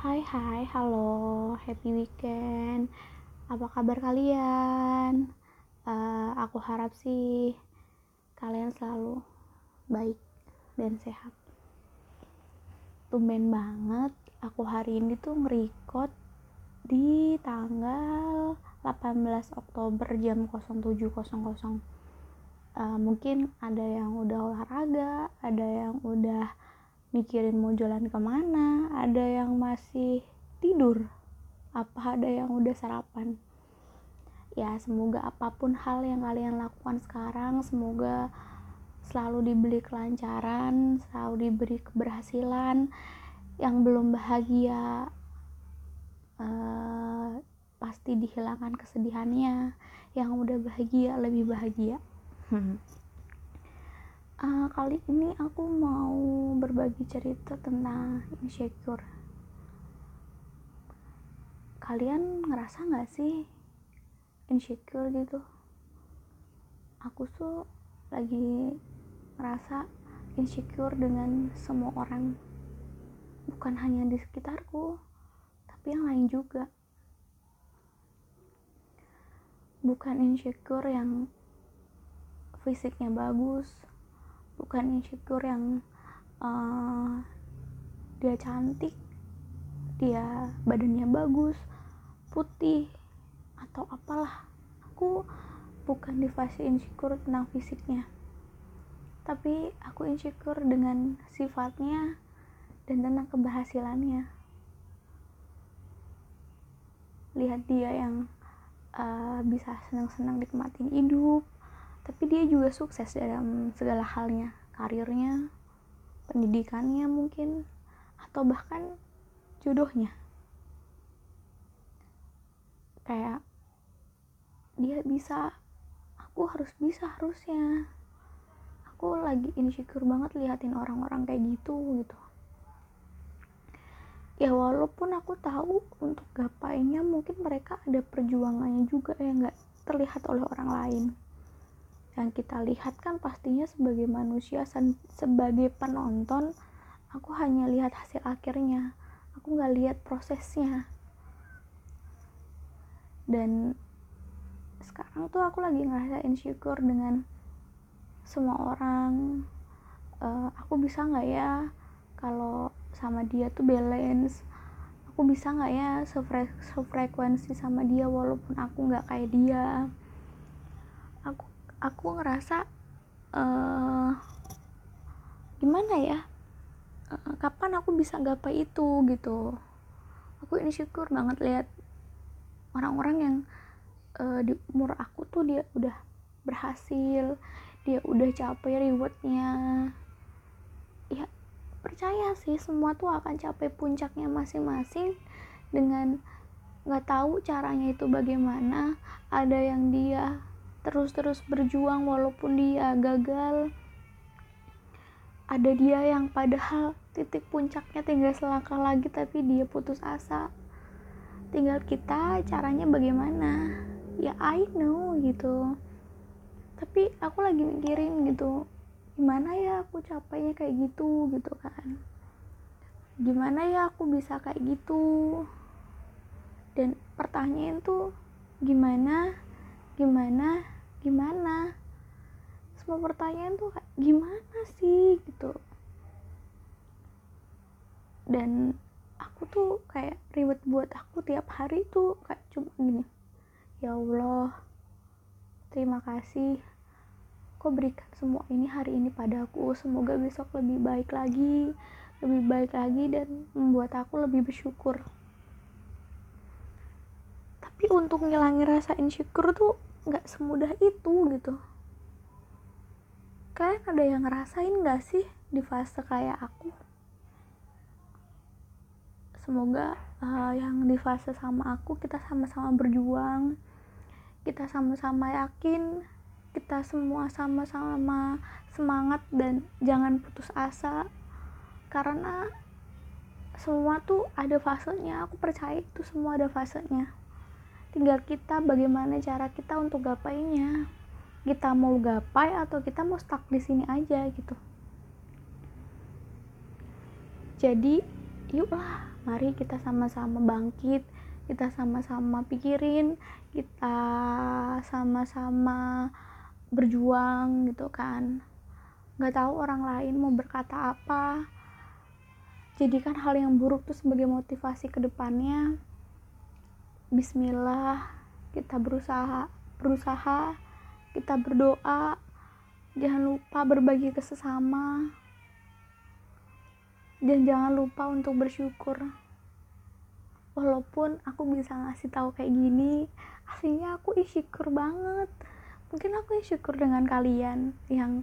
Hai hai, halo, happy weekend. Apa kabar kalian? Uh, aku harap sih kalian selalu baik dan sehat. Tumben banget, aku hari ini tuh ngerekord di tanggal 18 Oktober jam 07.00. Uh, mungkin ada yang udah olahraga, ada yang udah mikirin mau jalan ke mana ada yang masih tidur apa ada yang udah sarapan. Ya semoga apa pun hal yang kalian lakukan sekarang semoga selalu diberi kelancaran selalu diberi keberhasilan. Yang belum bahagia uh, pasti dihilangkan kesedihannya. Yang udah bahagia lebih bahagia uh, kali ini aku mau berbagi cerita tentang insecure. Kalian ngerasa nggak sih insecure gitu? Aku tuh lagi ngerasa insecure dengan semua orang. Bukan hanya di sekitarku tapi yang lain juga. Bukan insecure yang fisiknya bagus bukan insecure yang uh, dia cantik dia badannya bagus putih atau apalah. Aku bukan di fase insecure tentang fisiknya. Tapi aku insecure dengan sifatnya dan tentang keberhasilannya. Lihat dia yang uh, bisa senang-senang nikmatin hidup tapi dia juga sukses dalam segala halnya. Karirnya pendidikannya mungkin atau bahkan jodohnya. Kayak dia bisa aku harus bisa harusnya. Aku lagi insecure banget liatin orang-orang kayak gitu gitu. Ya walaupun aku tahu untuk gapainya mungkin mereka ada perjuangannya juga yang nggak terlihat oleh orang lain yang kita lihat kan pastinya sebagai manusia sebagai penonton aku hanya lihat hasil akhirnya. Aku nggak lihat prosesnya. Dan sekarang tuh aku lagi ngerasa insecure dengan semua orang. Uh, aku bisa nggak ya kalau sama dia tuh balance? Aku bisa nggak ya sefre sefrekuensi sama dia walaupun aku nggak kayak dia? Aku aku ngerasa uh, gimana ya? Uh, kapan aku bisa gapai itu gitu. Aku insecure banget lihat orang-orang yang uh, di umur aku tuh dia udah berhasil dia udah capai rewardnya. Ya percaya sih semua tuh akan capai puncaknya masing-masing dengan nggak tahu caranya itu bagaimana ada yang dia terus-terus berjuang walaupun dia gagal. Ada dia yang padahal titik puncaknya tinggal selangkah lagi tapi dia putus asa. Tinggal kita caranya bagaimana? Ya I know gitu. Tapi aku lagi mikirin gitu gimana ya aku capainya kayak gitu gitu kan. Gimana ya aku bisa kayak gitu? Dan pertanyaan tuh gimana gimana gimana? Semua pertanyaan tuh kayak gimana sih gitu. Dan aku tuh kayak ribet buat aku tiap hari tuh kayak cuma gini ya Allah terima kasih. Kau berikan semua ini hari ini padaku. Semoga besok lebih baik lagi lebih baik lagi dan membuat aku lebih bersyukur. Tapi untuk ngilangin rasa insecure tuh nggak semudah itu gitu. Kalian ada yang ngerasain gak sih di fase kayak aku? Semoga uh, yang di fase sama aku kita sama-sama berjuang kita sama-sama yakin kita semua sama-sama semangat dan jangan putus asa. Karena semua tuh ada fasenya aku percaya itu semua ada fasenya tinggal kita bagaimana cara kita untuk gapainya. Kita mau gapai atau kita mau stuck di sini aja gitu. Jadi yuklah mari kita sama-sama bangkit kita sama-sama pikirin kita sama-sama berjuang gitu kan. Nggak tahu orang lain mau berkata apa. Jadikan hal yang buruk tuh sebagai motivasi ke depannya Bismillah kita berusaha berusaha kita berdoa. Jangan lupa berbagi ke sesama. Dan jangan lupa untuk bersyukur. Walaupun aku bisa ngasih tahu kayak gini aslinya aku insyukur banget. Mungkin aku insyukur dengan kalian yang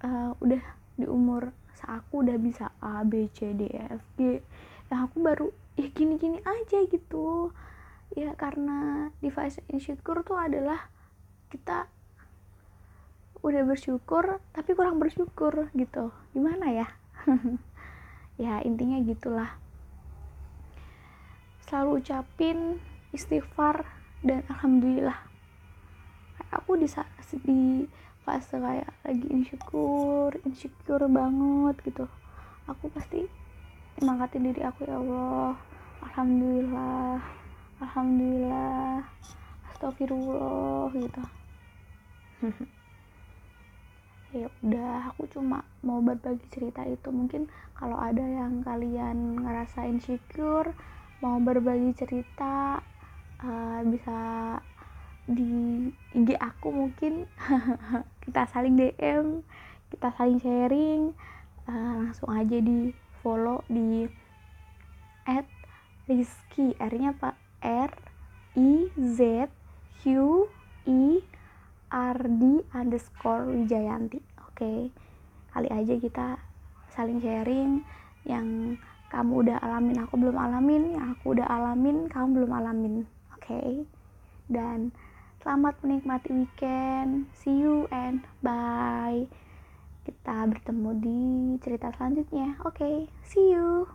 uh, udah di umur aku udah bisa A B C D E F G. Yang aku baru ya gini-gini aja gitu ya karena device insyukur tuh adalah kita udah bersyukur tapi kurang bersyukur gitu. Gimana ya? Ya intinya gitulah. Selalu ucapin istighfar dan alhamdulillah. Aku di di fase kayak lagi insecure insecure banget gitu. Aku pasti semangatin diri aku ya Allah. Alhamdulillah alhamdulillah. Astagfirullah gitu. Ya udah aku cuma mau berbagi cerita itu. Mungkin kalau ada yang kalian ngerasa insecure mau berbagi cerita uh, bisa di IG aku mungkin. Kita saling DM kita saling sharing. Uh, langsung aja di follow di at Rizky R nya apa R I Z Q I Ardi underscore Wijayanti oke okay. kali aja kita saling sharing yang kamu udah alamin aku belum alamin yang aku udah alamin kamu belum alamin oke okay? dan selamat menikmati weekend see you and bye kita bertemu di cerita selanjutnya oke okay, see you